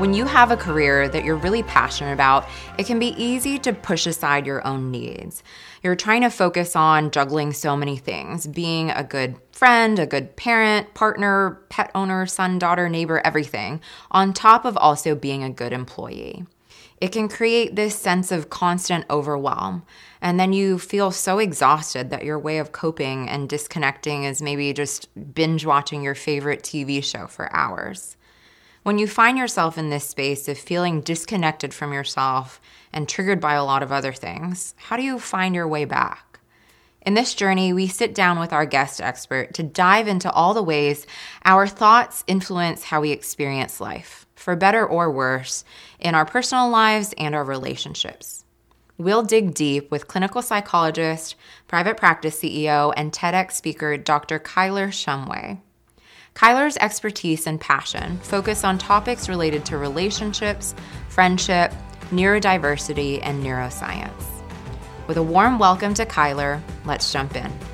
When you have a career that you're really passionate about, it can be easy to push aside your own needs. You're trying to focus on juggling so many things being a good friend, a good parent, partner, pet owner, son, daughter, neighbor, everything, on top of also being a good employee. It can create this sense of constant overwhelm. And then you feel so exhausted that your way of coping and disconnecting is maybe just binge watching your favorite TV show for hours. When you find yourself in this space of feeling disconnected from yourself and triggered by a lot of other things, how do you find your way back? In this journey, we sit down with our guest expert to dive into all the ways our thoughts influence how we experience life, for better or worse, in our personal lives and our relationships. We'll dig deep with clinical psychologist, private practice CEO, and TEDx speaker Dr. Kyler Shumway. Kyler's expertise and passion focus on topics related to relationships, friendship, neurodiversity, and neuroscience. With a warm welcome to Kyler, let's jump in.